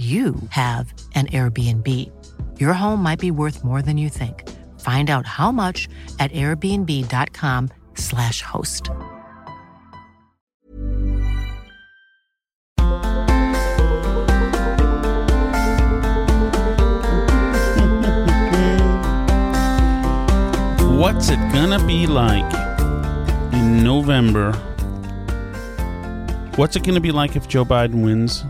you have an Airbnb. Your home might be worth more than you think. Find out how much at airbnb.com/slash host. What's it gonna be like in November? What's it gonna be like if Joe Biden wins?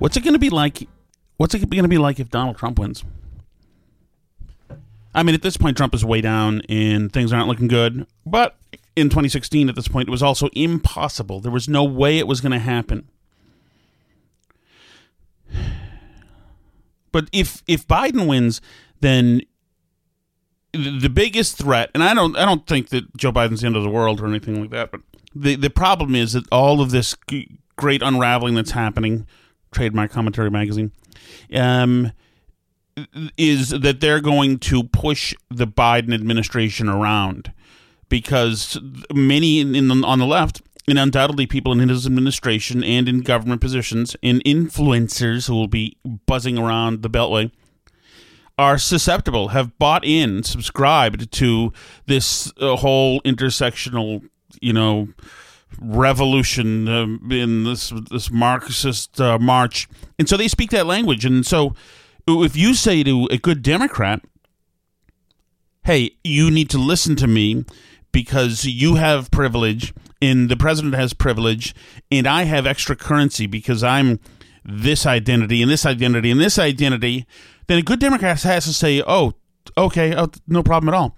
What's it gonna be like? What's it gonna be like if Donald Trump wins? I mean, at this point, Trump is way down and things aren't looking good. But in 2016, at this point, it was also impossible. There was no way it was going to happen. But if if Biden wins, then the biggest threat, and I don't I don't think that Joe Biden's the end of the world or anything like that, but the the problem is that all of this great unraveling that's happening, trademark commentary magazine, um, is that they're going to push the Biden administration around because many in, in on the left and undoubtedly people in his administration and in government positions and influencers who will be buzzing around the beltway are susceptible, have bought in, subscribed to this uh, whole intersectional, you know, revolution um, in this this Marxist uh, march, and so they speak that language. And so, if you say to a good Democrat, "Hey, you need to listen to me because you have privilege, and the president has privilege, and I have extra currency because I'm." This identity and this identity and this identity, then a good Democrat has to say, "Oh, okay, oh, no problem at all."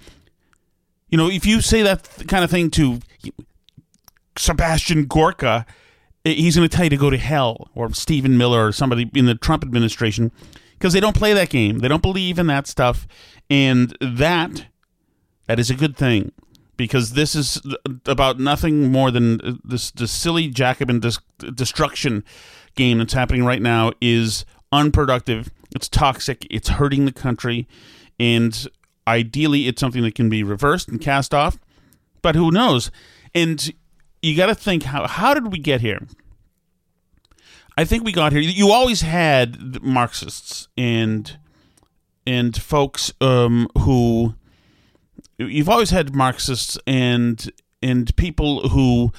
You know, if you say that kind of thing to Sebastian Gorka, he's going to tell you to go to hell, or Stephen Miller, or somebody in the Trump administration, because they don't play that game. They don't believe in that stuff, and that that is a good thing because this is uh, about nothing more than uh, this, this silly Jacobin dis- destruction game that's happening right now is unproductive. It's toxic. It's hurting the country, and ideally, it's something that can be reversed and cast off. But who knows? And you got to think how how did we get here? I think we got here. You always had Marxists and and folks um, who you've always had Marxists and and people who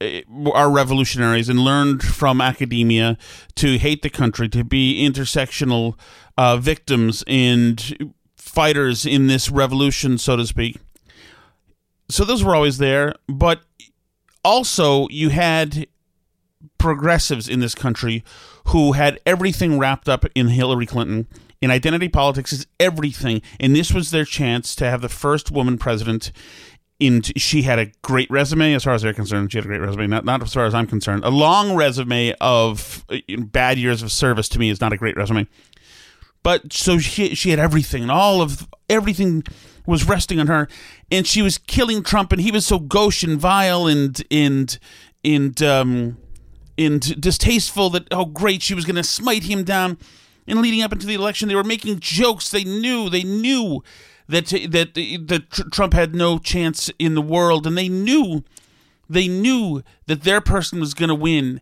eh, are revolutionaries and learned from academia to hate the country, to be intersectional uh, victims and fighters in this revolution, so to speak. So those were always there, but also you had progressives in this country who had everything wrapped up in Hillary Clinton. And identity politics is everything, and this was their chance to have the first woman president. In she had a great resume, as far as they're concerned. She had a great resume, not not as far as I'm concerned. A long resume of uh, bad years of service to me is not a great resume. But so she she had everything, and all of everything was resting on her, and she was killing Trump, and he was so gauche and vile and and and um and distasteful that oh great she was going to smite him down. And leading up into the election, they were making jokes. They knew they knew that that that Trump had no chance in the world, and they knew they knew that their person was going to win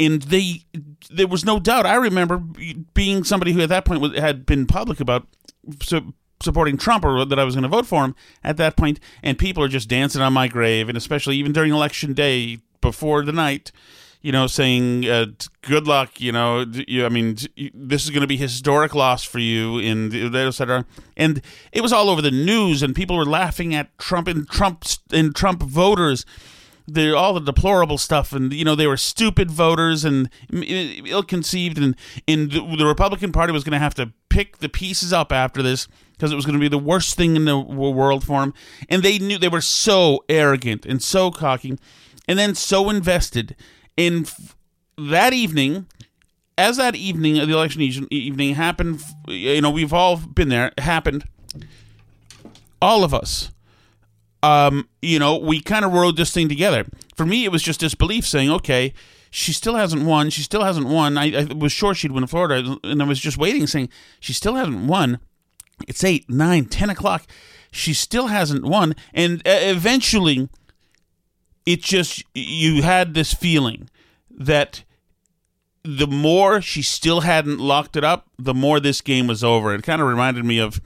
and they there was no doubt. I remember being somebody who at that point had been public about su- supporting Trump or that I was going to vote for him at that point, and people are just dancing on my grave, and especially even during election day before the night. You know, saying uh, "good luck." You know, you, I mean, this is going to be historic loss for you, and etc. And it was all over the news, and people were laughing at Trump and Trump and Trump voters the all the deplorable stuff, and you know they were stupid voters and mm, ill-conceived, and and the Republican Party was going to have to pick the pieces up after this because it was going to be the worst thing in the world for them. And they knew they were so arrogant and so cocky, and then so invested. in that evening, as that evening, the election evening happened, you know, we've all been there. It happened. All of us um, you know, we kind of rode this thing together. For me, it was just disbelief saying, okay, she still hasn't won. She still hasn't won. I, I was sure she'd win Florida, and I was just waiting, saying, she still hasn't won. It's 8, 9, 10 o'clock. She still hasn't won. And uh, eventually, it just, you had this feeling that the more she still hadn't locked it up, the more this game was over. It kind of reminded me of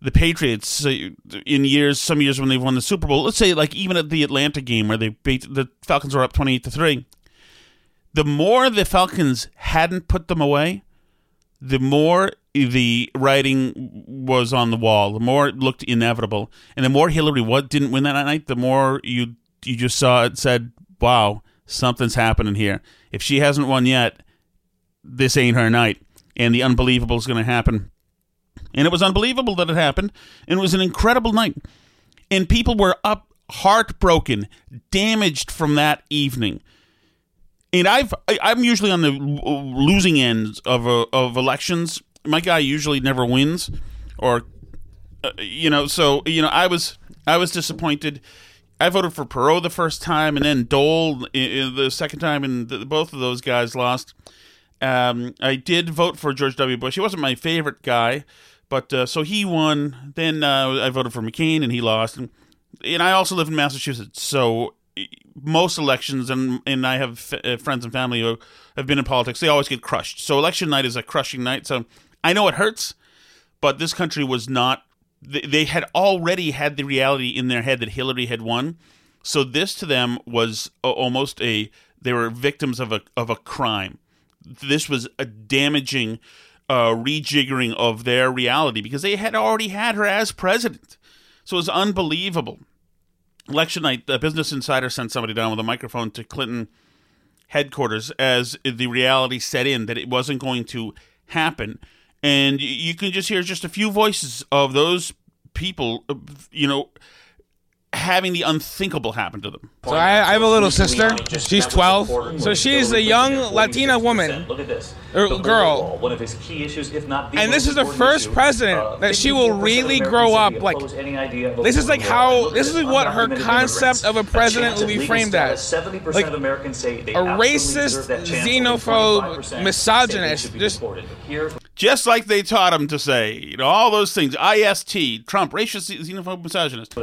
the Patriots in years, some years when they've won the Super Bowl. Let's say like even at the Atlanta game where they beat the Falcons were up twenty eight to three. The more the Falcons hadn't put them away, the more the writing was on the wall. The more it looked inevitable, and the more Hillary what didn't win that night, the more you you just saw it said, "Wow, something's happening here." If she hasn't won yet, this ain't her night, and the unbelievable is going to happen and it was unbelievable that it happened. And it was an incredible night. And people were up heartbroken, damaged from that evening. And I've I'm usually on the losing end of uh, of elections. My guy usually never wins, or uh, you know. So you know, I was I was disappointed. I voted for Perot the first time, and then Dole the second time, and the, both of those guys lost. Um, I did vote for George W. Bush. He wasn't my favorite guy, but uh, so he won. Then uh, I voted for McCain, and he lost. And, and I also live in Massachusetts, so most elections, and and I have f- uh, friends and family who have been in politics. They always get crushed. So election night is a crushing night. So I know it hurts, but this country was not. They, they had already had the reality in their head that Hillary had won. So this to them was almost a. They were victims of a of a crime. This was a damaging uh, rejiggering of their reality because they had already had her as president. So it was unbelievable. Election night, the Business Insider sent somebody down with a microphone to Clinton headquarters as the reality set in that it wasn't going to happen. And you can just hear just a few voices of those people, uh, you know, having the unthinkable happen to them. So I, I have a little sister. She's 12. So she's a young Latina woman, Look at this. or girl. One of his key issues, if not and this is the first president uh, that she will really grow up like. This is like how this is what her concept of a president will be framed as. Like a racist, xenophobe, misogynist. Just just like they taught him to say, you know, all those things. IST, Trump, racist, xenophobe, misogynist.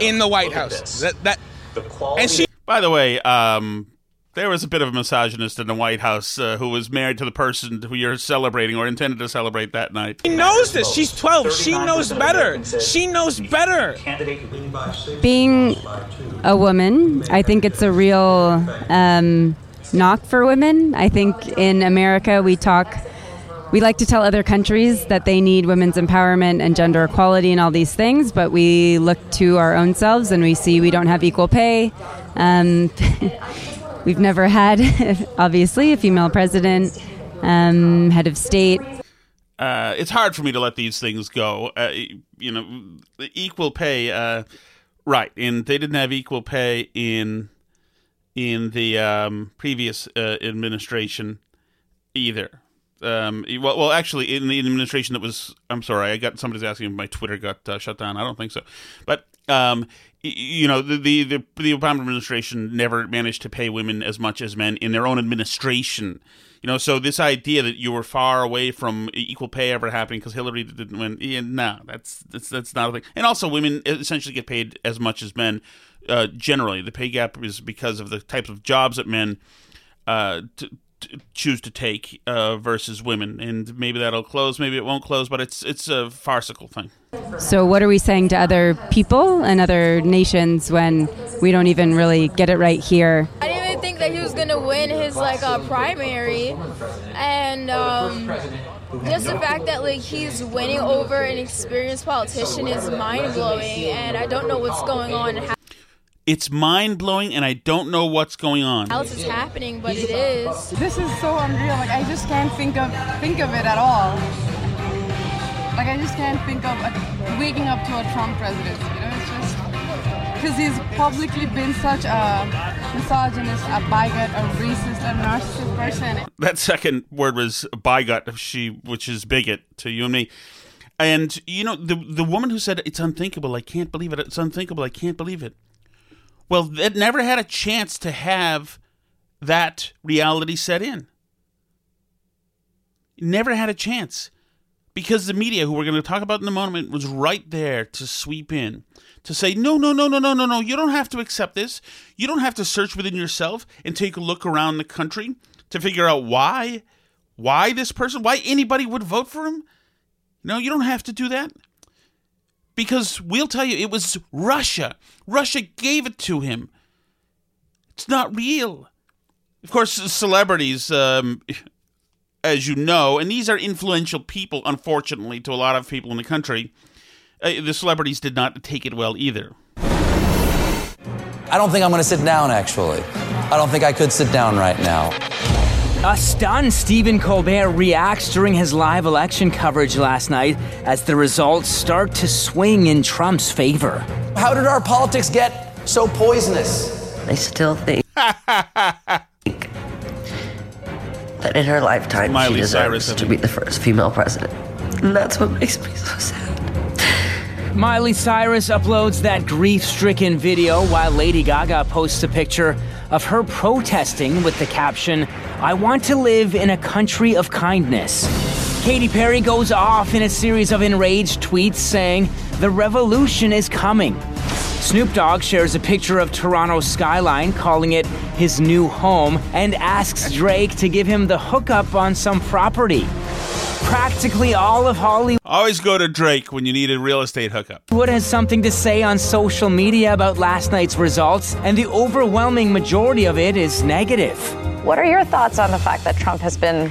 In the White House. That, that the quality. And she. By the way, um, there was a bit of a misogynist in the White House uh, who was married to the person who you're celebrating or intended to celebrate that night. She knows this. She's 12. She knows better. She knows better. Being a woman, I think it's a real um, knock for women. I think in America we talk we like to tell other countries that they need women's empowerment and gender equality and all these things, but we look to our own selves and we see we don't have equal pay. Um, we've never had, obviously, a female president, um, head of state. Uh, it's hard for me to let these things go. Uh, you know, equal pay, uh, right? And they didn't have equal pay in in the um, previous uh, administration either. Um, well, well, actually, in the administration that was, I'm sorry, I got somebody's asking if my Twitter got uh, shut down. I don't think so, but Um, you know the, the the the Obama administration never managed to pay women as much as men in their own administration. You know, so this idea that you were far away from equal pay ever happening because Hillary didn't win, yeah, no, that's that's that's not a thing. And also, women essentially get paid as much as men. Uh, generally, the pay gap is because of the types of jobs that men uh, t- choose to take uh, versus women, and maybe that'll close, maybe it won't close, but it's it's a farcical thing. So, what are we saying to other people and other nations when we don't even really get it right here? I didn't even think that he was gonna win his like uh, primary, and um, just the fact that like he's winning over an experienced politician is mind blowing, and I don't know what's going on. And how It's mind blowing, and I don't know what's going on. else is happening, but it is. This is so unreal. Like I just can't think of think of it at all. Like I just can't think of waking up to a Trump presidency. You know, it's just because he's publicly been such a misogynist, a bigot, a racist, a narcissist person. That second word was bigot, she, which is bigot to you and me. And you know the the woman who said it's unthinkable, I can't believe it. It's unthinkable, I can't believe it. Well, it never had a chance to have that reality set in. Never had a chance because the media, who we're going to talk about in a moment, was right there to sweep in to say, no, no, no, no, no, no, no. You don't have to accept this. You don't have to search within yourself and take a look around the country to figure out why, why this person, why anybody would vote for him. No, you don't have to do that. Because we'll tell you, it was Russia. Russia gave it to him. It's not real. Of course, celebrities, um, as you know, and these are influential people, unfortunately, to a lot of people in the country. Uh, the celebrities did not take it well either. I don't think I'm going to sit down, actually. I don't think I could sit down right now. A stunned Stephen Colbert reacts during his live election coverage last night as the results start to swing in Trump's favor. How did our politics get so poisonous? I still think that in her lifetime Miley she deserves Cyrus, to be the first female president. And that's what makes me so sad. Miley Cyrus uploads that grief stricken video while Lady Gaga posts a picture of her protesting with the caption, I want to live in a country of kindness. Katy Perry goes off in a series of enraged tweets saying, The revolution is coming. Snoop Dogg shares a picture of Toronto's skyline, calling it his new home, and asks Drake to give him the hookup on some property. Practically all of Hollywood Always go to Drake when you need a real estate hookup. Wood has something to say on social media about last night's results, and the overwhelming majority of it is negative. What are your thoughts on the fact that Trump has been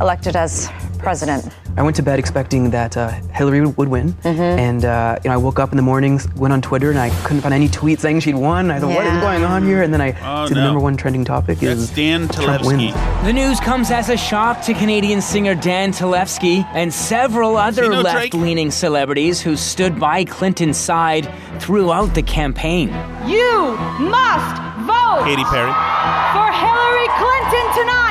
elected as president? I went to bed expecting that uh, Hillary would win, Mm-hmm. and uh, you know I woke up in the mornings, went on Twitter, and I couldn't find any tweets saying she'd won. I thought, what is going on here? And then I Oh, see the number one trending topic That's is Dan Trump Talevski. wins. The news comes as a shock to Canadian singer Dan Talevski and several other you know Drake? left leaning celebrities who stood by Clinton's side throughout the campaign. You must vote Katy Perry. for Hillary Clinton tonight.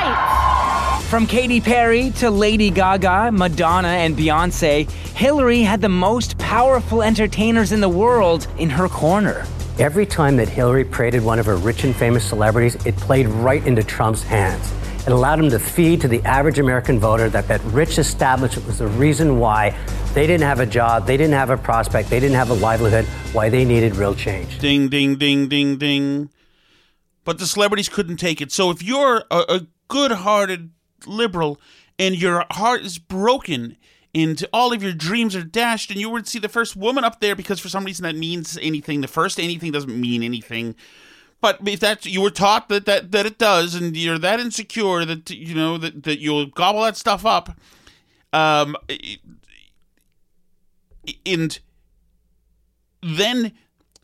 From Katy Perry to Lady Gaga, Madonna, and Beyonce, Hillary had the most powerful entertainers in the world in her corner. Every time that Hillary paraded one of her rich and famous celebrities, it played right into Trump's hands. It allowed him to feed to the average American voter that that rich establishment was the reason why they didn't have a job, they didn't have a prospect, they didn't have a livelihood, why they needed real change. Ding, ding, ding, ding, ding. But the celebrities couldn't take it. So if you're a, a good hearted liberal and your heart is broken and all of your dreams are dashed and you to see the first woman up there because for some reason that means anything. The first anything doesn't mean anything. But if that you were taught that, that that it does, and you're that insecure that you know that, that you'll gobble that stuff up, um, and then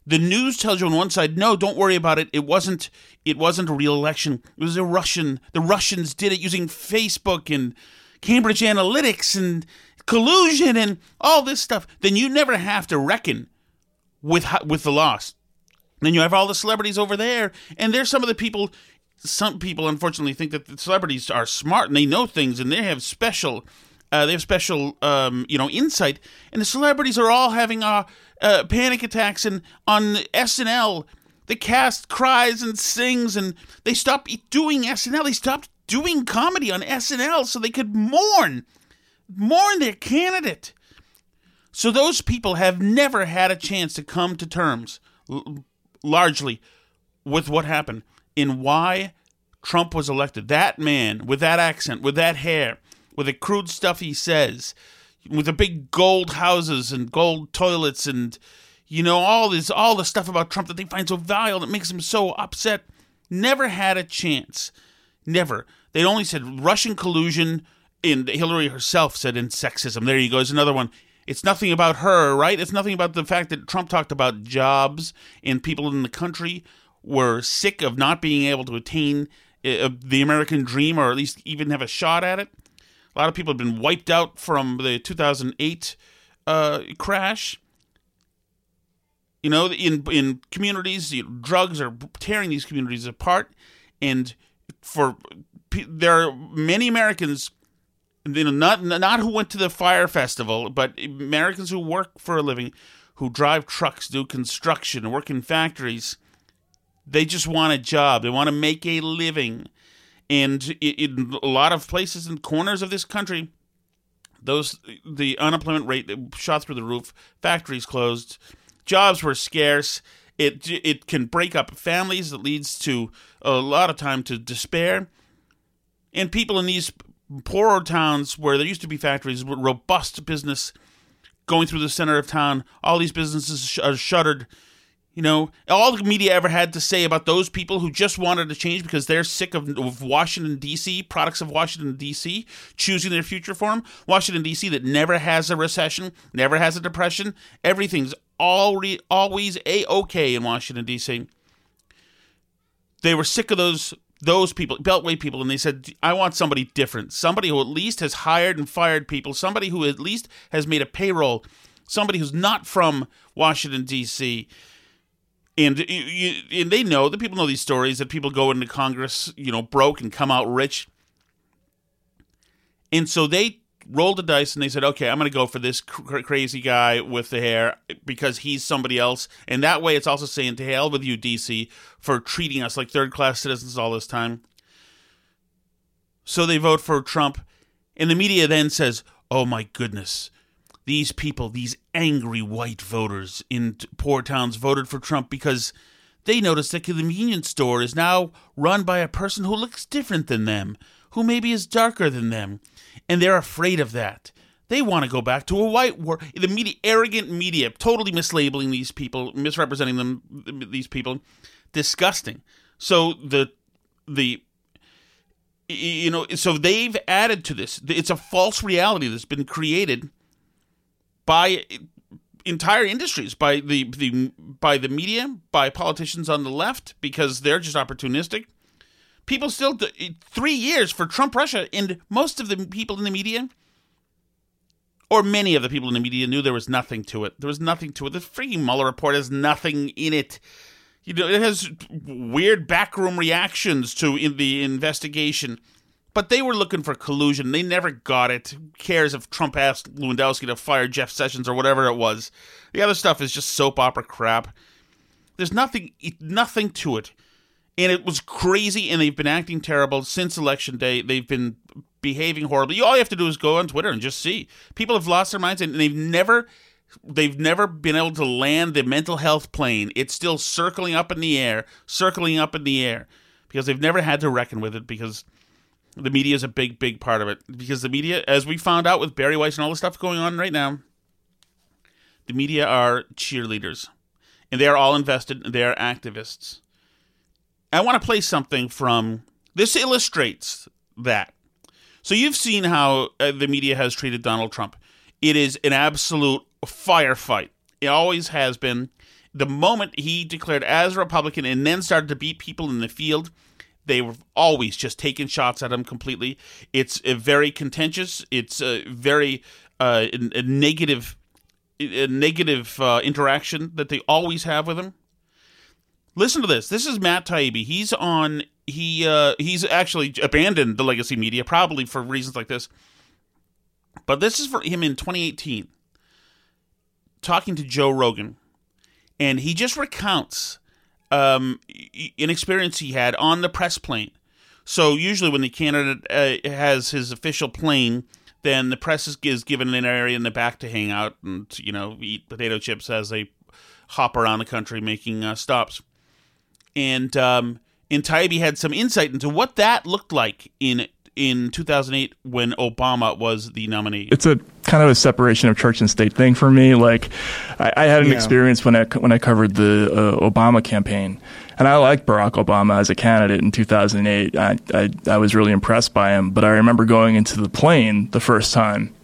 the news tells you on one side, no, don't worry about it. It wasn't. It wasn't a real election. It was a Russian. The Russians did it using Facebook and Cambridge Analytica and collusion and all this stuff. Then you never have to reckon with with the loss. Then you have all the celebrities over there, and there's some of the people. Some people, unfortunately, think that the celebrities are smart and they know things, and they have special, uh, they have special, um, you know, insight. And the celebrities are all having a, uh, panic attacks, and on SNL, the cast cries and sings, and they stopped doing SNL. They stopped doing comedy on SNL so they could mourn, mourn their candidate. So those people have never had a chance to come to terms, l- largely, with what happened in why Trump was elected. That man with that accent, with that hair, with the crude stuff he says, with the big gold houses and gold toilets and you know all this all the stuff about Trump that they find so vile that makes them so upset. Never had a chance. Never. They only said Russian collusion and Hillary herself said in sexism. There you go. There's another one. It's nothing about her right? It's nothing about the fact that Trump talked about jobs and people in the country were sick of not being able to attain uh, the American dream or at least even have a shot at it a lot of people have been wiped out from the 2008 uh, crash. You know, in in communities, you know, drugs are tearing these communities apart, and for there are many Americans, you know, not not who went to the fire festival, but Americans who work for a living, who drive trucks, do construction, work in factories. They just want a job. They want to make a living and in a lot of places and corners of this country, those the unemployment rate shot through the roof. Factories closed, jobs were scarce. It it can break up families. It leads to a lot of time to despair. And people in these poorer towns where there used to be factories, with robust business going through the center of town, all these businesses are shuttered you know, all the media ever had to say about those people who just wanted to change because they're sick of, of Washington, D.C., products of Washington, D.C., choosing their future for them. Washington, D.C., that never has a recession, never has a depression. Everything's always A OK in Washington, D.C. They were sick of those those people, Beltway people, and they said, I want somebody different. Somebody who at least has hired and fired people, somebody who at least has made a payroll, somebody who's not from Washington, D.C., and and they know that people know these stories that people go into Congress, you know, broke and come out rich. And so they rolled the dice and they said, "Okay, I'm going to go for this cr- crazy guy with the hair because he's somebody else." And that way, it's also saying to hell with you, DC, for treating us like third class citizens all this time. So they vote for Trump, and the media then says, "Oh my goodness." These people, these angry white voters in poor towns, voted for Trump because they noticed that the convenience store is now run by a person who looks different than them, who maybe is darker than them, and they're afraid of that. They want to go back to a white world. The media, arrogant media, totally mislabeling these people, misrepresenting them, these people, disgusting. So the the you know, so they've added to this. It's a false reality that's been created by entire industries, by the, the by the media, by politicians on the left because they're just opportunistic. People still three years for Trump Russia, and most of the people in the media, or many of the people in the media, knew there was nothing to it. There was nothing to it. The freaking Mueller report has nothing in it. You know, it has weird backroom reactions to in the investigation. But they were looking for collusion. They never got it. Who cares if Trump asked Lewandowski to fire Jeff Sessions or whatever it was? The other stuff is just soap opera crap. There's nothing, nothing to it, and it was crazy. And they've been acting terrible since election day. They've been behaving horribly. You all you have to do is go on Twitter and just see. People have lost their minds, and they've never, they've never been able to land the mental health plane. It's still circling up in the air, circling up in the air, because they've never had to reckon with it. Because the media is a big, big part of it because the media, as we found out with Bari Weiss and all the stuff going on right now, the media are cheerleaders and they are all invested. They are activists. I want to play something from this illustrates that. So you've seen how uh, the media has treated Donald Trump. It is an absolute firefight. It always has been. The moment he declared as a Republican and then started to beat people in the field, they were always just taking shots at him completely. It's a very contentious. It's a very uh, a negative, a negative uh, interaction that they always have with him. Listen to this. This is Matt Taibbi. He's on. He uh, he's actually abandoned the legacy media, probably for reasons like this. But this is for him in 2018. talking to Joe Rogan, and he just recounts um, an experience he had on the press plane. So usually, when the candidate uh, has his official plane, then the press is, is given an area in the back to hang out and you know eat potato chips as they hop around the country making uh, stops. And um, and Taibbi had some insight into what that looked like in in 2008 when Obama was the nominee. It's a kind of a separation of church and state thing for me. Like, I, I had an Yeah. experience when I when I covered the uh, Obama campaign, and I liked Barack Obama as a candidate in 2008. I, I I was really impressed by him. But I remember going into the plane the first time.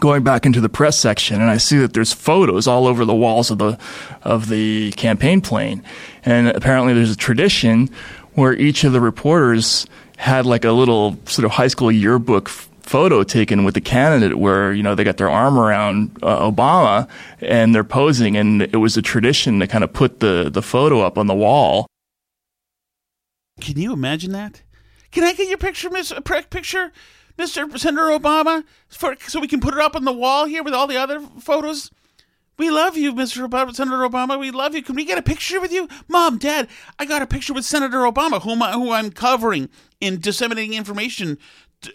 Going back into the press section, and I see that there's photos all over the walls of the of the campaign plane, and apparently there's a tradition where each of the reporters had like a little sort of high school yearbook f- photo taken with the candidate where you know they got their arm around uh, Obama and they're posing and it was a tradition to kind of put the the photo up on the wall Can you imagine that? Can I get your picture, Miss uh, pre- picture, Mister Senator Obama, for so we can put it up on the wall here with all the other photos? We love you, Mr. Obama, Senator Obama. We love you. Can we get a picture with you, Mom, Dad? I got a picture with Senator Obama, whom I, who I'm covering in disseminating information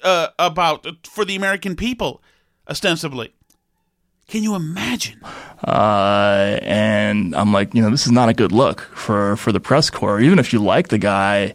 uh, about for the American people, ostensibly. Can you imagine? uh, and I'm like you know this is not a good look for for the press corps even if you like the guy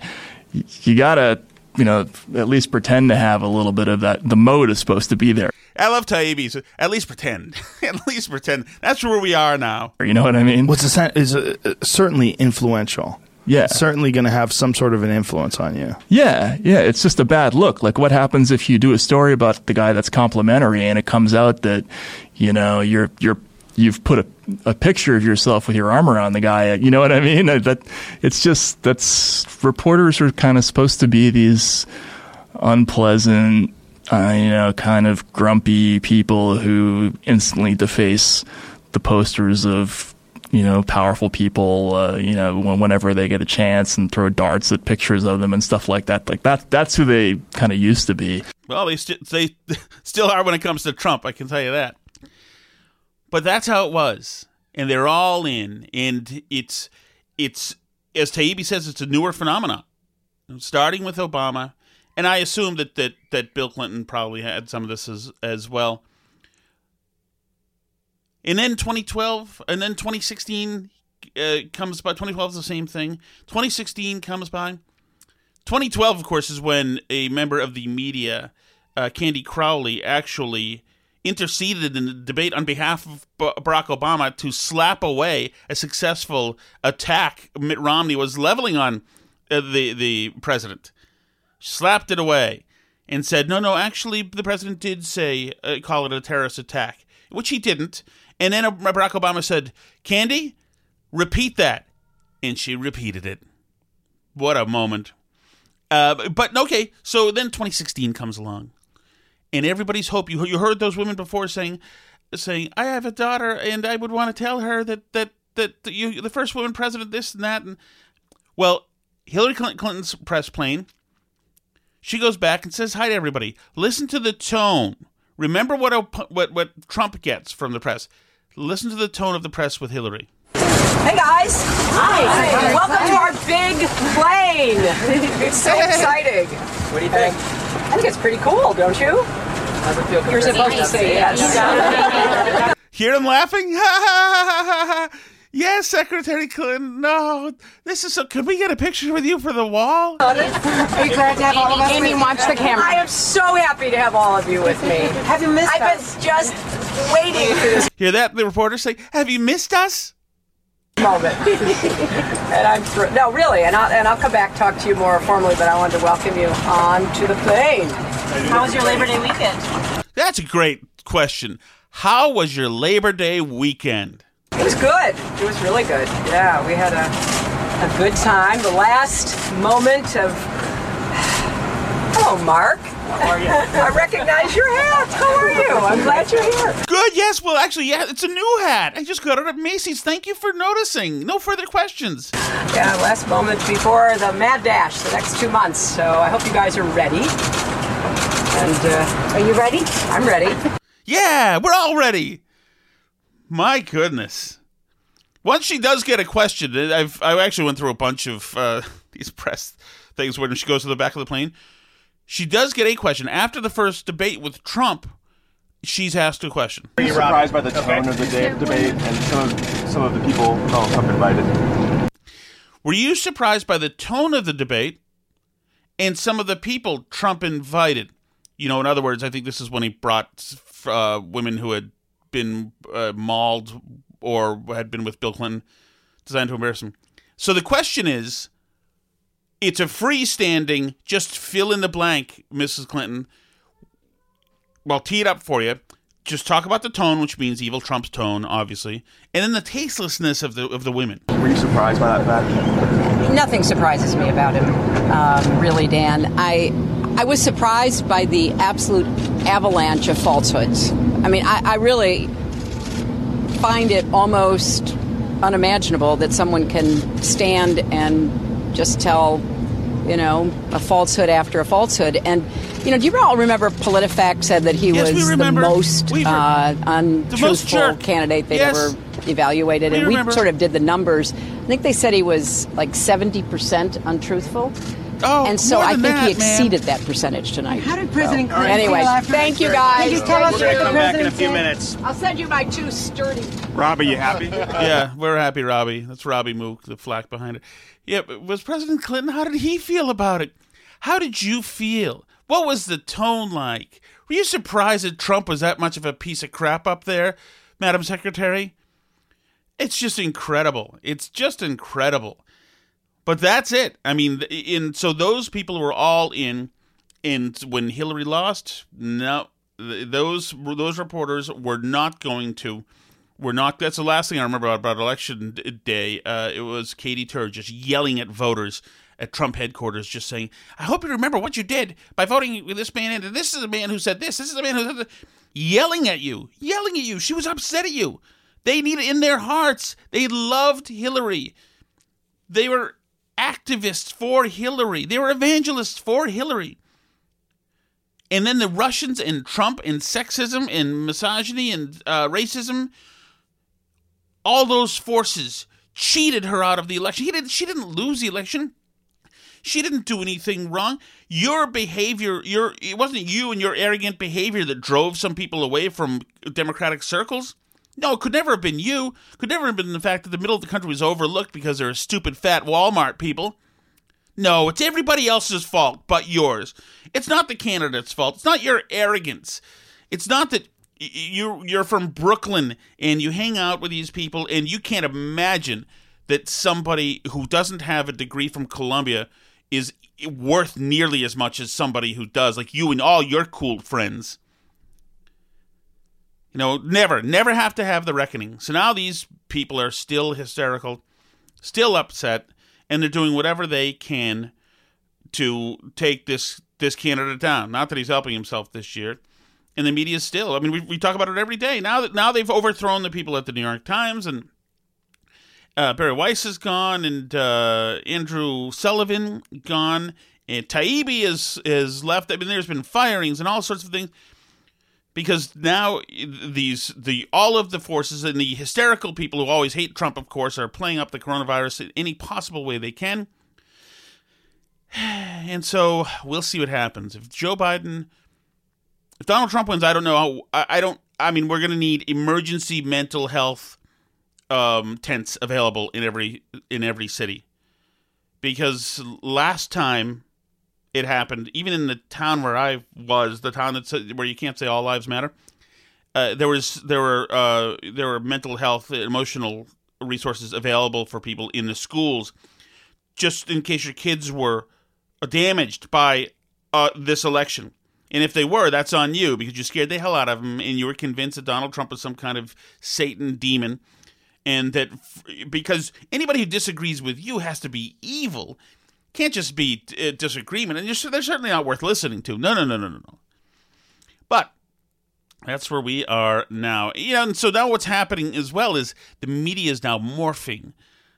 you gotta you know at least pretend to have a little bit of that the mode is supposed to be there I love Taibbi. So at least pretend. at least pretend. That's where we are now. you know what I mean What's the sen- is uh, uh, certainly influential. Yeah. It's certainly going to have some sort of an influence on you. Yeah, yeah, it's just a bad look. Like, what happens if you do a story about the guy that's complimentary, and it comes out that, you know, you're you're you've put a, a picture of yourself with your arm around the guy. You know what I mean? That, it's just that's reporters are kind of supposed to be these unpleasant, uh, you know, kind of grumpy people who instantly deface the posters of you know, powerful people, uh, you know, whenever they get a chance and throw darts at pictures of them and stuff like that. Like that, that's who they kind of used to be. Well, they, st- they still are when it comes to Trump, I can tell you that. But that's how it was. And they're all in. And it's, it's as Taibbi says, it's a newer phenomenon, starting with Obama. And I assume that, that, that Bill Clinton probably had some of this as, as well. And then 2012, and then 2016 uh, comes by. 2012 is the same thing. 2016 comes by. 2012, of course, is when a member of the media, uh, Candy Crowley, actually interceded in the debate on behalf of Barack Obama to slap away a successful attack Mitt Romney was leveling on uh, the the president. Slapped it away and said, "No, no, actually, the president did say uh, call it a terrorist attack, which he didn't." And then uh, Barack Obama said, "Candy, repeat that," and she repeated it. What a moment! Uh, but okay, so then 2016 comes along, and everybody's hope. You you heard those women before saying, saying, "I have a daughter, and I would want to tell her that that that you the first woman president, this and that." And well, Hillary Clinton's press plane. She goes back and says hi to everybody. Listen to the tone. Remember what what what Trump gets from the press. Listen to the tone of the press with Hillary. Hey guys! Hi! Welcome to our big plane! It's so exciting! What do you think? I think it's pretty cool, don't you? You're supposed to say yes. Hear them laughing? Ha ha ha ha ha! Yes, Secretary Clinton. No, this is so. Can we get a picture with you for the wall? Are you glad to have all of us? Amy, watch the camera. I am so happy to have all of you with me. Have you missed us? I've been just waiting for this Hear that? The reporters say, "Have you missed us?" Moment. and I'm thrilled. No, really, and I'll, and I'll come back talk to you more formally, but I wanted to welcome you on to the plane. How was your Labor Day weekend? That's a great question. How was your Labor Day weekend? It was good. It was really good. Yeah, we had a, a good time. The last moment of. Hello, oh, Mark. How are you? I recognize your hat. How are you? I'm glad you're here. Good. Yes. Well, actually, yeah, it's a new hat. I just got it at Macy's. Thank you for noticing. No further questions. Yeah, last moment before the mad dash, the next two months. So I hope you guys are ready. And uh, are you ready? I'm ready. Yeah, we're all ready. My goodness. Once she does get a question, I've I actually went through a bunch of uh, these press things when she goes to the back of the plane. She does get a question after the first debate with Trump. She's asked a question. Are you surprised by the tone of the de- debate and some of some of the people Donald Trump invited? Were you surprised by the tone of the debate and some of the people Trump invited? You know, in other words, I think this is when he brought uh, women who had been uh, mauled or had been with Bill Clinton, designed to embarrass him. So the question is it's a freestanding, just fill in the blank, Mrs. Clinton. Well, tee it up for you. Just talk about the tone, which means evil Trump's tone, obviously, and then the tastelessness of the of the women. Were you surprised by that fact? Nothing surprises me about him, um, really, Dan. I I was surprised by the absolute avalanche of falsehoods. I mean, I, I really find it almost unimaginable that someone can stand and just tell, you know, a falsehood after a falsehood. And, you know, do you all remember PolitiFact said that he Yes, was the most We re- uh, most untruthful jerk. candidate they'd Yes. ever evaluated? We and remember. we sort of did the numbers. I think they said he was like 70% untruthful. Oh, and so I than think he that, man. exceeded that percentage tonight. How did President So, Clinton Anyway, feel thank you guys. Can you tell us Thank what you. the Come back in a few said? minutes. I'll send you my two sturdy. Robby, you happy? yeah, we're happy, Robby. That's Robby Mook, the flack behind it. Yeah, but was President Clinton? How did he feel about it? How did you feel? What was the tone like? Were you surprised that Trump was that much of a piece of crap up there, Madam Secretary? It's just incredible. It's just incredible. But that's it. I mean, in so those people were all in, and when Hillary lost, no, those those reporters were not going to. Were not. That's the last thing I remember about, election day. Uh, it was Katy Tur just yelling at voters at Trump headquarters, just saying, "I hope you remember what you did by voting this man." And this is a man who said this. This is a man who said that. Yelling at you, yelling at you. She was upset at you. They need it in their hearts. They loved Hillary. They were activists for Hillary. They were evangelists for Hillary. And then the Russians and Trump and sexism and misogyny and uh, racism, all those forces cheated her out of the election. He didn't, she didn't lose the election. She didn't do anything wrong. Your behavior, your it wasn't you and your arrogant behavior that drove some people away from democratic circles. No, it could never have been you. Could never have been the fact that the middle of the country was overlooked because there are stupid fat Walmart people. No, it's everybody else's fault but yours. It's not the candidate's fault. It's not your arrogance. It's not that you you're from Brooklyn and you hang out with these people and you can't imagine that somebody who doesn't have a degree from Columbia is worth nearly as much as somebody who does, like you and all your cool friends. You know, never, never have to have the reckoning. So now these people are still hysterical, still upset, and they're doing whatever they can to take this this candidate down. Not that he's helping himself this year. And the media still. I mean, we, we talk about it every day. Now that now they've overthrown the people at the New York Times and uh, Bari Weiss is gone, and uh, Andrew Sullivan gone, and Taibbi is is left. I mean, there's been firings and all sorts of things because now these the all of the forces and the hysterical people who always hate Trump, of course, are playing up the coronavirus in any possible way they can. And so we'll see what happens if Joe Biden, if Donald Trump wins. I don't know. I, I don't. I mean, we're going to need emergency mental health um, tents available in every in every city because last time it happened, even in the town where I was, the town that's where you can't say all lives matter, uh, there was there were uh, there were mental health, emotional resources available for people in the schools, just in case your kids were damaged by uh, this election. And if they were, that's on you because you scared the hell out of them and you were convinced that Donald Trump was some kind of Satan demon. And that f- because anybody who disagrees with you has to be evil, can't just be uh, disagreement. And they're certainly not worth listening to. No, no, no, no, no, no. But that's where we are now. You know, and so now what's happening as well is the media is now morphing.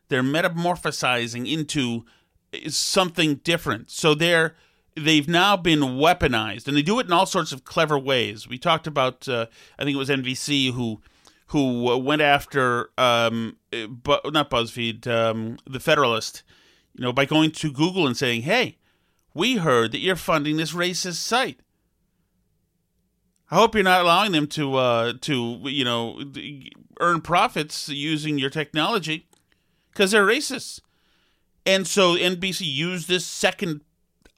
They're metamorphosizing into something different. So they're they've now been weaponized, and they do it in all sorts of clever ways. We talked about, uh, I think it was NBC who who uh, went after um, uh, bu- not BuzzFeed, um, the Federalist, you know, by going to Google and saying, "Hey, we heard that you're funding this racist site." I hope you're not allowing them to uh, to you know earn profits using your technology because they're racist. And so NBC used this second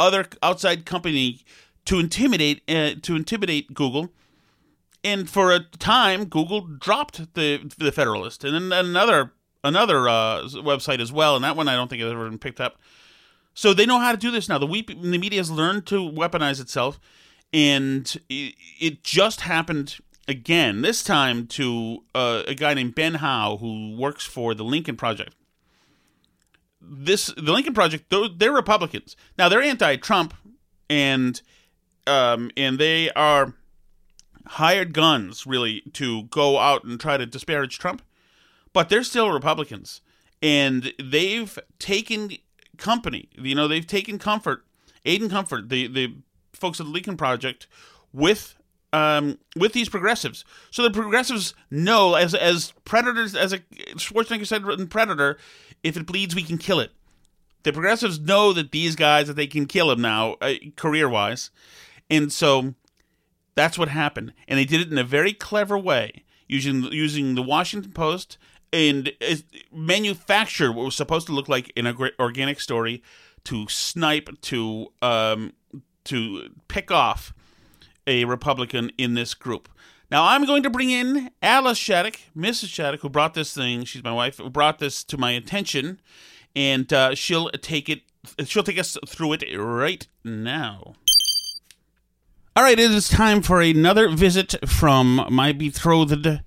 other outside company to intimidate uh, to intimidate Google. And for a time, Google dropped the the Federalist, and then another another uh, website as well. And that one I don't think has ever been picked up. So they know how to do this now. The, we, the media has learned to weaponize itself, and it, it just happened again. This time to uh, a guy named Ben Howe who works for the Lincoln Project this the Lincoln Project they're, Republicans. Now they're anti-Trump and um and they are hired guns really to go out and try to disparage Trump but they're still Republicans. And they've taken company you know they've taken comfort aid and comfort the the folks at the Lincoln Project with um, with these progressives. So the progressives know, as as predators, as a Schwarzenegger said in Predator, if it bleeds, we can kill it. The progressives know that these guys that they can kill him now, uh, career wise, and so that's what happened. And they did it in a very clever way, using using the Washington Post and uh, manufactured what was supposed to look like an organic story to snipe to um, to pick off a Republican in this group. Now I'm going to bring in Alice Shattuck, Mrs. Shattuck, who brought this thing. She's my wife. Who brought this to my attention, and uh, she'll take it. She'll take us through it right now. All right, it is time for another visit from my betrothed,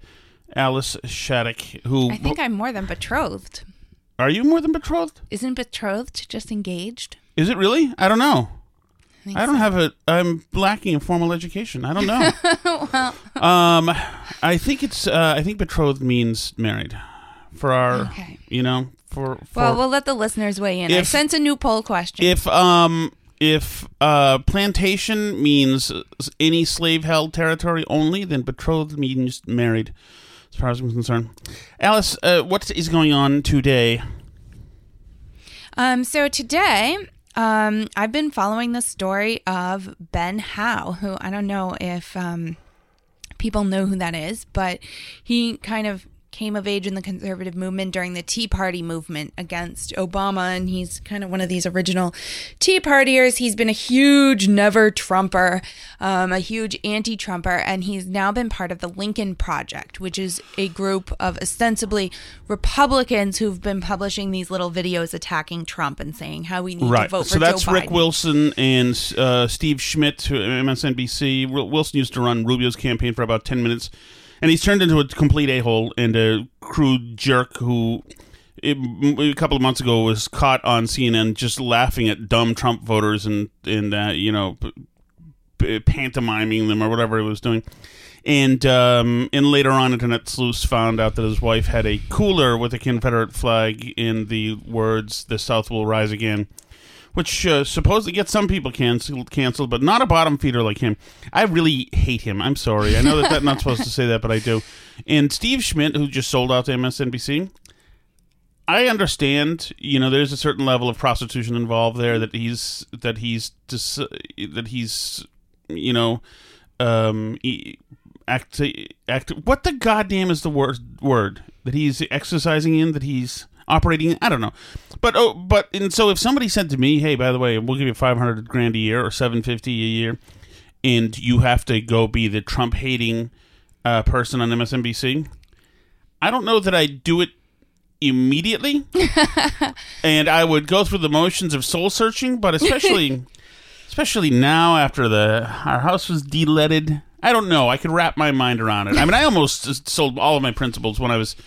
Alice Shattuck. Who I think I'm more than betrothed. Are you more than betrothed? Isn't betrothed just engaged? Is it really? I don't know. I, don't so. have a. I'm lacking in formal education. I don't know. well, um, I think it's. Uh, I think betrothed means married. For our, okay. you know, for, for well, we'll let the listeners weigh in. If, I sense a new poll question. If um, if uh, plantation means any slave held territory only, then betrothed means married. As far as I'm concerned, Alice, uh, what is going on today? Um, so today um, I've been following the story of Ben Howe, who I don't know if um, people know who that is, but he kind of came of age in the conservative movement during the Tea Party movement against Obama. And he's kind of one of these original Tea Partiers. He's been a huge never Trumper, um, a huge anti Trumper. And he's now been part of the Lincoln Project, which is a group of ostensibly Republicans who've been publishing these little videos attacking Trump and saying how we need right. to vote so for Joe Biden. So that's Rick Wilson and uh, Steve Schmidt, who MSNBC. Wilson used to run Rubio's campaign for about 10 minutes and he's turned into a complete a hole and a crude jerk who. It, a couple of months ago was caught on CNN just laughing at dumb Trump voters and and uh, you know p- p- pantomiming them or whatever he was doing. And um, and later on, internet sleuths found out that his wife had a cooler with a Confederate flag in the words "The South will rise again." Which uh, supposedly gets some people canceled, canceled, but not a bottom feeder like him. I really hate him. I'm sorry. I know that I'm not supposed to say that, but I do. And Steve Schmidt, who just sold out to MSNBC, I understand. You know, there's a certain level of prostitution involved there that he's that he's dis- that he's you know um act act what the goddamn is the word word that he's exercising in that he's operating. I don't know, but oh, but and so if somebody said to me, "Hey, by the way, we'll give you five hundred grand a year or seven fifty a year," and you have to go be the Trump hating uh, person on MSNBC, I don't know that I would do it immediately, and I would go through the motions of soul searching, but especially. especially now after the our house was deleted. I don't know. I could wrap my mind around it. I mean, I almost sold all of my principles when I was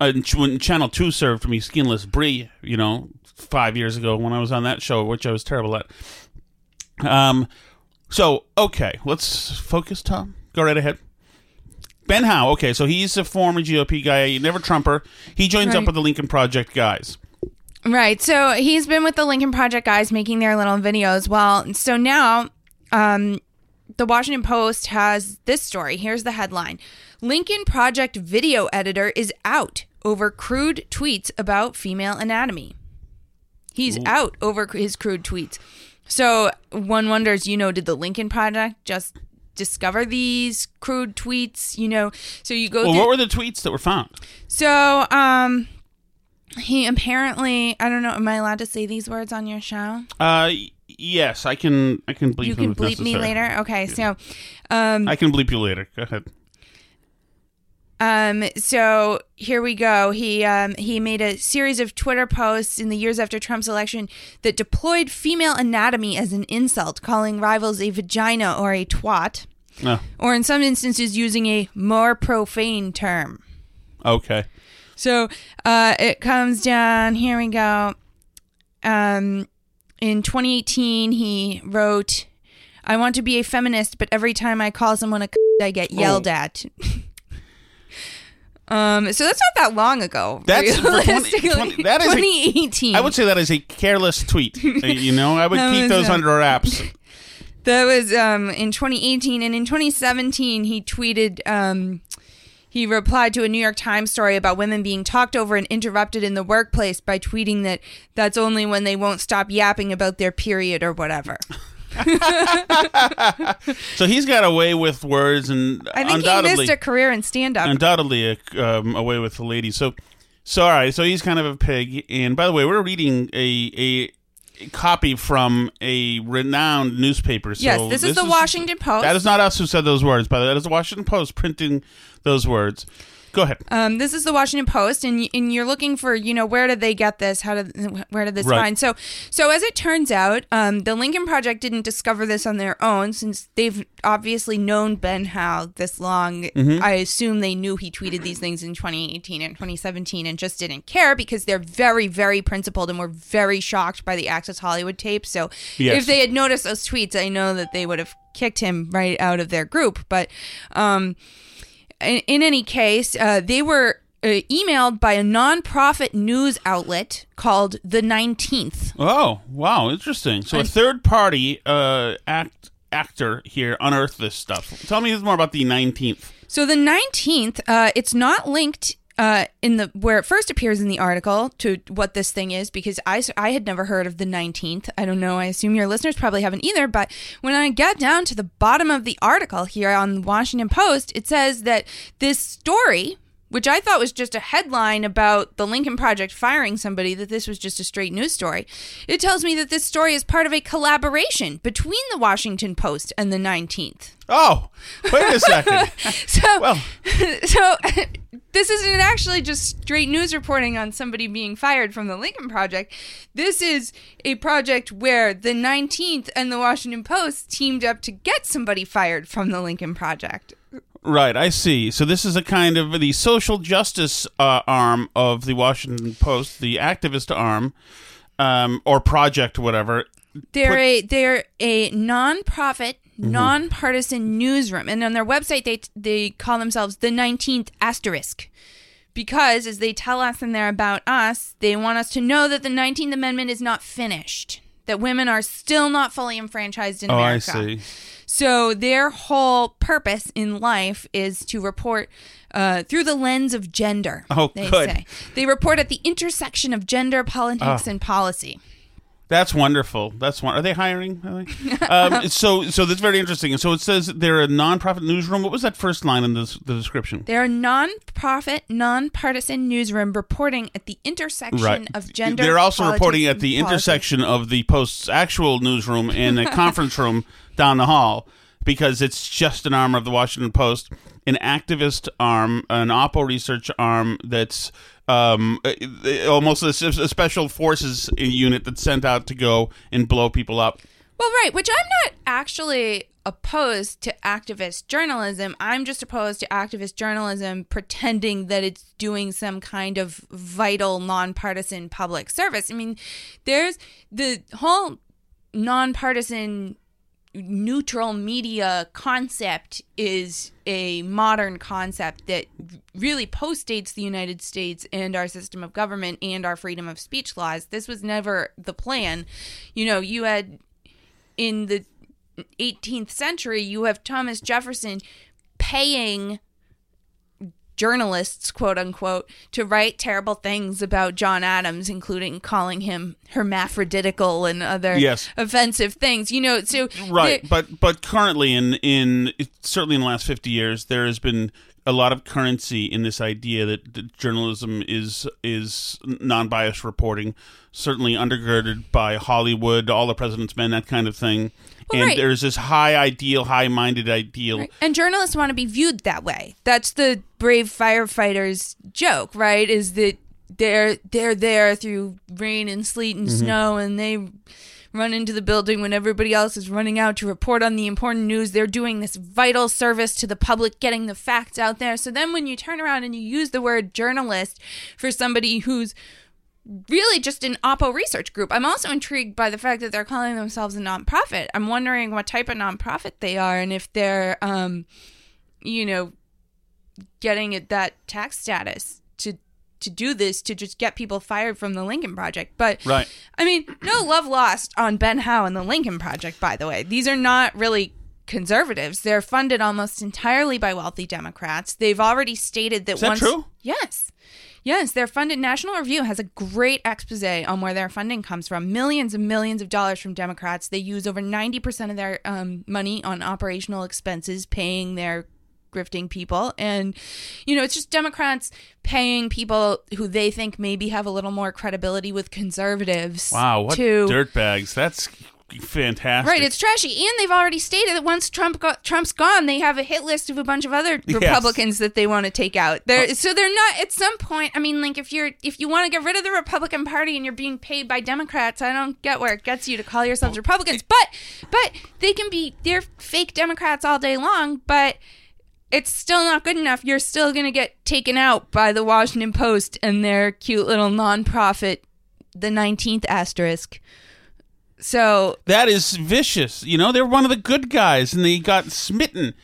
uh, when Channel Two served me skinless brie, you know, five years ago when I was on that show, which I was terrible at. Um, so okay, let's focus, Tom. Go right ahead. Ben Howe. Okay, so he's a former GOP guy, never Trumper. He joins right. up with the Lincoln Project guys. Right. So he's been with the Lincoln Project guys making their little videos. Well, so now, um, the Washington Post has this story. Here's the headline Lincoln Project video editor is out over crude tweets about female anatomy. He's Ooh. out over his crude tweets. So one wonders, you know, did the Lincoln Project just discover these crude tweets? You know, so you go Well, through. what were the tweets that were found? so, um, he apparently, I don't know, am I allowed to say these words on your show? Uh, yes, I can. I can bleep. you can bleep me later. Okay, so, um, I can bleep you later. Go ahead. Um, so here we go. He um, he made a series of Twitter posts in the years after Trump's election that deployed female anatomy as an insult, calling rivals a vagina or a twat, No. or in some instances using a more profane term. Okay. So uh, it comes down. Here we go. Um, in 2018, he wrote, "I want to be a feminist, but every time I call someone a, c- I get yelled Oh. at." um, so that's not that long ago. That's 20 20 that is 2018. I would say that is a careless tweet. Uh, you know, I would keep those uh, under wraps. That was um, in 2018, and in 2017, he tweeted. Um, he replied to a New York Times story about women being talked over and interrupted in the workplace by tweeting that that's only when they won't stop yapping about their period or whatever. So he's got a way with words, and I think he missed a career in stand up. undoubtedly a, um, a way with the ladies. So, so all right. So he's kind of a pig. And by the way, we're reading a a copy from a renowned newspaper. So Yes, this is the Washington Post. That is not us who said those words. By the way, that is the Washington Post printing those words. Go ahead. Um, this is the Washington Post, and and you're looking for you know where did they get this? How did where did this Right. find? So so as it turns out, um, the Lincoln Project didn't discover this on their own since they've obviously known Ben Howe this long. Mhm. I assume they knew he tweeted these things in 2018 and 2017 and just didn't care because they're very very principled and were very shocked by the Access Hollywood tape. So Yes. if they had noticed those tweets, I know that they would have kicked him right out of their group. But um, in, in any case, uh, they were uh, emailed by a nonprofit news outlet called The 19th. Oh, wow, interesting. So a third party uh, act actor here unearthed this stuff. Tell me more about the nineteenth. So the 19th, uh, it's not linked uh, in the where it first appears in the article to what this thing is because I, I had never heard of the 19th. I don't know. I assume your listeners probably haven't either. But when I get down to the bottom of the article here on the Washington Post, it says that this story. Which I thought was just a headline about the Lincoln Project firing somebody, that this was just a straight news story. It tells me that this story is part of a collaboration between the Washington Post and the 19th. Oh, wait a second. so, so this isn't actually just straight news reporting on somebody being fired from the Lincoln Project. This is a project where the 19th and the Washington Post teamed up to get somebody fired from the Lincoln Project. Right, I see. So this is a kind of the social justice uh, arm of the Washington Post, the activist arm, um, or project, whatever. They're Put- a they're a nonprofit, Mm-hmm. nonpartisan newsroom, and on their website they they call themselves the Nineteenth Asterisk, because as they tell us in there about us, they want us to know that the Nineteenth Amendment is not finished, that women are still not fully enfranchised in oh, I America. see. So their whole purpose in life is to report uh, through the lens of gender. Oh, they good. say they report at the intersection of gender, politics, Oh. and policy. That's wonderful. That's one. Are they hiring? um, so, so that's very interesting. And so it says they're a nonprofit newsroom. What was that first line in the, the description? They're a non-profit, non-partisan newsroom reporting at the intersection of gender. They're also reporting at the intersection of the Post's actual newsroom and the conference room down the hall because it's just an arm of the Washington Post, an activist arm, an Oppo research arm that's um, uh, almost a, a special forces unit that's sent out to go and blow people up. Well, right, which I'm not actually opposed to activist journalism. I'm just opposed to activist journalism pretending that it's doing some kind of vital, nonpartisan public service. I mean, there's the whole nonpartisan neutral media concept is a modern concept that really postdates the United States and our system of government and our freedom of speech laws. This was never the plan. You know, you had in the 18th century, you have Thomas Jefferson paying journalists, quote unquote, to write terrible things about John Adams, including calling him hermaphroditical and other Yes. offensive things. You know, so right the- but but currently in in certainly in the last 50 years there has been a lot of currency in this idea that, that journalism is is non-biased reporting certainly undergirded by hollywood all the president's men that kind of thing Well, and right. there's this high ideal high-minded ideal And journalists want to be viewed that way. That's the brave firefighters joke, right? Is that they're they're there through rain and sleet and Mm-hmm. Mhm. snow and they run into the building when everybody else is running out to report on the important news. They're doing this vital service to the public, getting the facts out there. So then when you turn around and you use the word journalist for somebody who's really just an Oppo research group. I'm also intrigued by the fact that they're calling themselves a nonprofit. I'm wondering what type of nonprofit they are and if they're, um, you know, getting at that tax status to to do this to just get people fired from the Lincoln Project. But Right. I mean, no love lost on Ben Howe and the Lincoln Project. By the way, these are not really conservatives. They're funded almost entirely by wealthy Democrats. They've already stated that Is that once true? Yes. Yes, they're funded. National Review has a great expose on where their funding comes from. Millions and millions of dollars from Democrats. They use over 90% of their um, money on operational expenses, paying their grifting people. And, you know, it's just Democrats paying people who they think maybe have a little more credibility with conservatives. wow what to, dirtbags that's fantastic Right, it's trashy, and they've already stated that once Trump go- Trump's gone, they have a hit list of a bunch of other Yes. Republicans that they want to take out. They're, oh. so they're not at some point. I mean, like if you're if you want to get rid of the Republican Party and you're being paid by Democrats, I don't get where it gets you to call yourselves Republicans. But but they can be they're fake Democrats all day long, but. It's still not good enough. You're still going to get taken out by the Washington Post and their cute little nonprofit, the 19th asterisk. So That is vicious. You know, they're one of the good guys, and they got smitten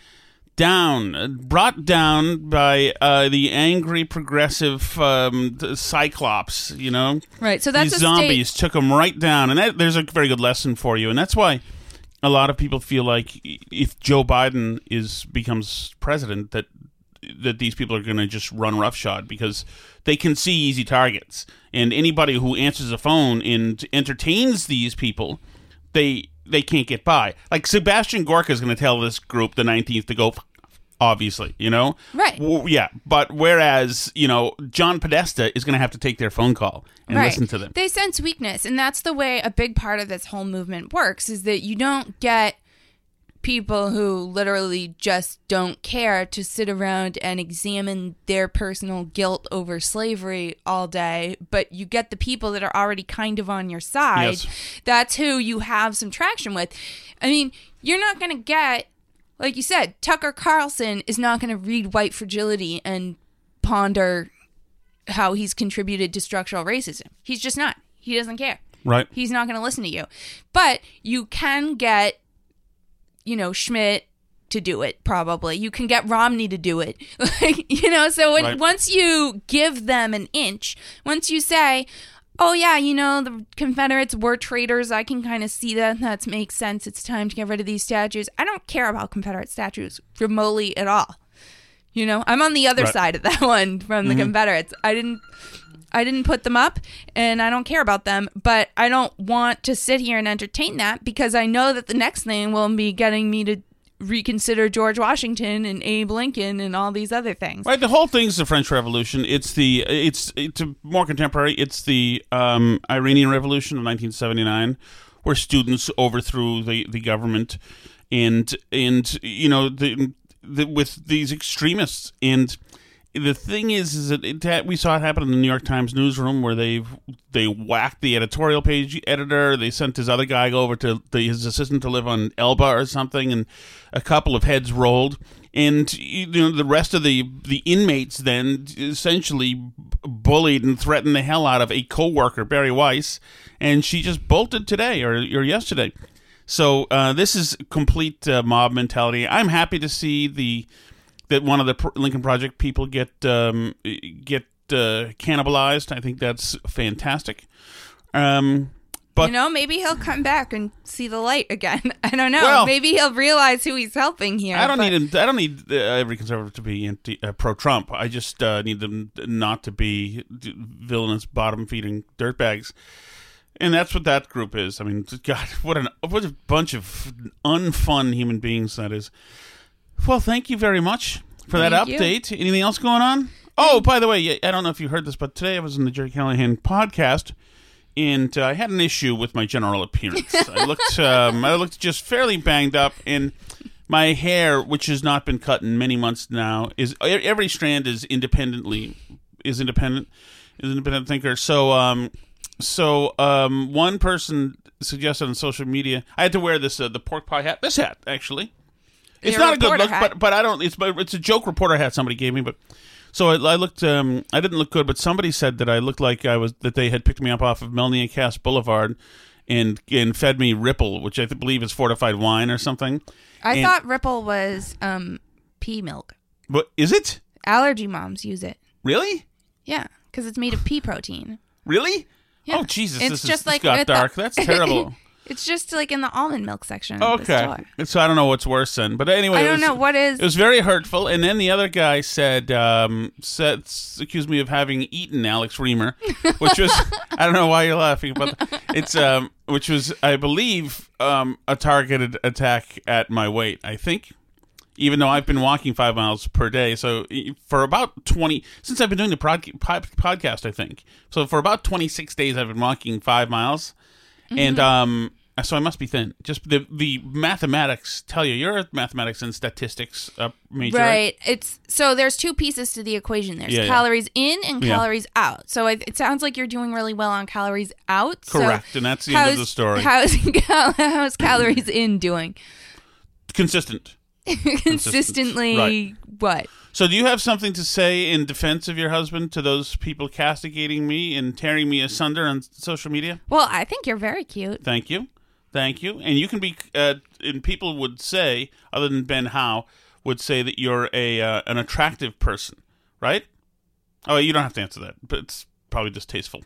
down, brought down by uh, the angry progressive um, Cyclops. You know, Right, so that's these zombies state- took them right down, and that, there's a very good lesson for you, and that's why a lot of people feel like if Joe Biden is becomes president, that that these people are going to just run roughshod because they can see easy targets, and anybody who answers a phone and entertains these people, they they can't get by. Like Sebastian Gorka is going to tell this group, the 19th, to go. Obviously, you know, Right. W- yeah, but whereas you know John Podesta is going to have to take their phone call and right. listen to them. They sense weakness, and that's the way a big part of this whole movement works. Is that you don't get people who literally just don't care to sit around and examine their personal guilt over slavery all day, but you get the people that are already kind of on your side. Yes. That's who you have some traction with. I mean, you're not going to get, like you said, Tucker Carlson is not going to read White Fragility and ponder how he's contributed to structural racism. He's just not. He doesn't care. Right. He's not going to listen to you. But you can get, you know, Schmidt to do it, probably. You can get Romney to do it. Like, you know, so when, Right. once you give them an inch, once you say, oh, yeah, you know, the Confederates were traitors, I can kind of see that. That makes sense. It's time to get rid of these statues. I don't care about Confederate statues remotely at all. You know, I'm on the other Right. side of that one from the Mhm. Confederates. I didn't I didn't put them up and I don't care about them, but I don't want to sit here and entertain that because I know that the next thing will be getting me to reconsider George Washington and Abe Lincoln and all these other things. Right, the whole thing's the French Revolution. It's the it's it's more contemporary. It's the um, Iranian Revolution of 1979, where students overthrew the, the government, and and you know the, the with these extremists. And the thing is, is that it, ha- we saw it happen in the New York Times newsroom where they they whacked the editorial page editor. They sent his other guy over to the, his assistant to live on Elba or something, and a couple of heads rolled. And you know the rest of the the inmates then essentially bullied and threatened the hell out of a coworker, Bari Weiss, and she just bolted today or or yesterday. So uh, this is complete uh, mob mentality. I'm happy to see the that one of the Lincoln Project people get um, get uh, cannibalized. I think that's fantastic. Um, But you know, maybe he'll come back and see the light again. I don't know. Well- maybe he'll realize who he's helping here. I don't but- need. I don't need uh, every conservative to be anti, uh, pro-Trump. I just uh, need them not to be villainous, bottom-feeding dirtbags. And that's what that group is. I mean, God, what an what a bunch of unfun human beings that is. Well, thank you very much for that Thank you. update. Anything else going on? Oh, by the way, I don't know if you heard this, but today I was in the Gerry Callahan podcast, and uh, I had an issue with my general appearance. I looked, um, I looked just fairly banged up, and my hair, which has not been cut in many months now, is every strand is independently is independent, is independent thinker. So, um, so um, one person suggested on social media I had to wear this uh, the pork pie hat. This hat actually. It's not a good look, hat. but but I don't. It's but it's a joke reporter hat somebody gave me, but. So I, I looked. Um, I didn't look good, but somebody said that I looked like I was that they had picked me up off of Melnea Cass Boulevard, and and fed me Ripple, which I believe is fortified wine or something. I And- thought Ripple was um, pea milk. What is it? Allergy moms use it. Really? Yeah, because it's made of pea protein. Really? Yeah. Oh Jesus! It's this is, just like got with the- dark. That's terrible. It's just like in the almond milk section. of the Okay, so I don't know what's worse then, but anyway, I don't was- know what is- It was very hurtful, and then the other guy said, um, said accused me of having eaten Alex Reimer, which was I don't know why you're laughing, but it's um, which was I believe um, a targeted attack at my weight. I think. Even though I've been walking five miles per day, so for about twenty since I've been doing the prod, pod, podcast, I think so for about twenty six days I've been walking five miles, and Mhm. um, so I must be thin. Just the the mathematics tell you you're a mathematics and statistics uh, major, right? Right. It's so there's two pieces to the equation. There's Yeah, yeah. calories in and Yeah. calories out. So it, it sounds like you're doing really well on calories out. So Correct, and that's the end of the story. How's how's calories in doing? Consistent. Consistently, Right. what? So, do you have something to say in defense of your husband to those people castigating me and tearing me asunder on social media? Well, I think you're very cute. Thank you, thank you. And you can be, uh, and people would say, other than Ben Howe, would say that you're a uh, an attractive person, right? Oh, you don't have to answer that, but it's probably distasteful.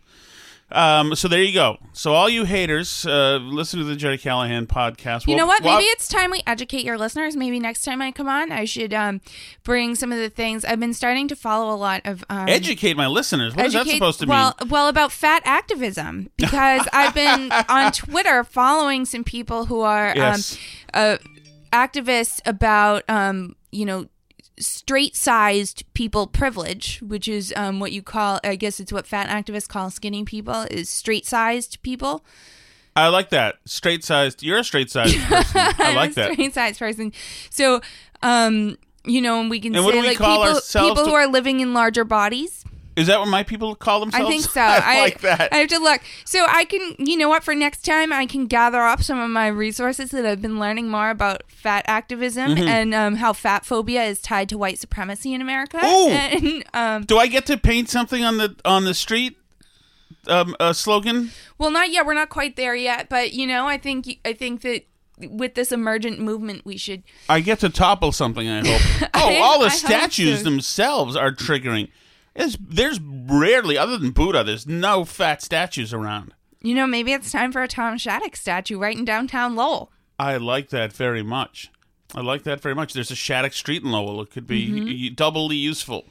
Um, so there you go. So all you haters, uh, listen to the Gerry Callahan podcast. You know what? well, Maybe it's time we educate your listeners. Maybe next time I come on, I should um, bring some of the things I've been starting to follow a lot of. Um, educate my listeners. what What is that supposed to well, mean? Well, about fat activism because I've been on Twitter following some people who are Yes. um, uh, activists about um, you know straight-sized people privilege, which is um, what you call, I guess it's what fat activists call skinny people, is straight-sized people. I like that. Straight sized. You're a straight sized person. I like that. Straight-sized person. So, um, you know, and we can And say like people, people to- who are living in larger bodies. Is that what my people call themselves? I think so. I, like that. I have to look. So I can, you know what, for next time, I can gather up some of my resources that I've been learning more about fat activism Mhm. and um, how fat phobia is tied to white supremacy in America. And, um, Do I get to paint something on the on the street? Um, a slogan. well, not yet. We're not quite there yet, but you know, I think I think that with this emergent movement, we should. I get to topple something. I hope. Oh, I- all the I statues so. themselves are triggering. There's, there's rarely, other than Buddha, there's no fat statues around. You know, maybe it's time for a Tom Shattuck statue right in downtown Lowell. I like that very much. I like that very much. There's a Shattuck Street in Lowell. It could be Mhm. doubly useful.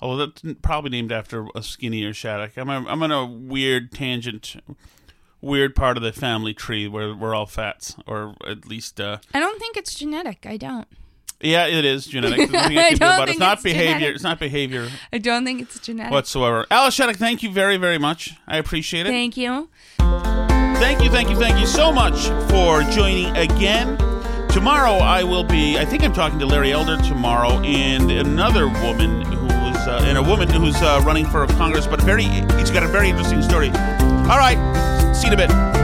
Although that's probably named after a skinnier Shattuck. I'm, a, I'm on a weird tangent, weird part of the family tree where we're all fats, or at least, uh, I don't think it's genetic. I don't. Yeah, it is genetic. There's nothing I I can do don't about it. think It's not it's behavior. It's not behavior I don't think it's genetic. whatsoever. Alice Shattuck, thank you very, very much. I appreciate it. Thank you. Thank you, thank you, thank you so much for joining again. Tomorrow I will be, I think I'm talking to Larry Elder tomorrow and another woman who was, uh, and a woman who's uh, running for Congress, but very, it's got a very interesting story. All right, see you in a bit.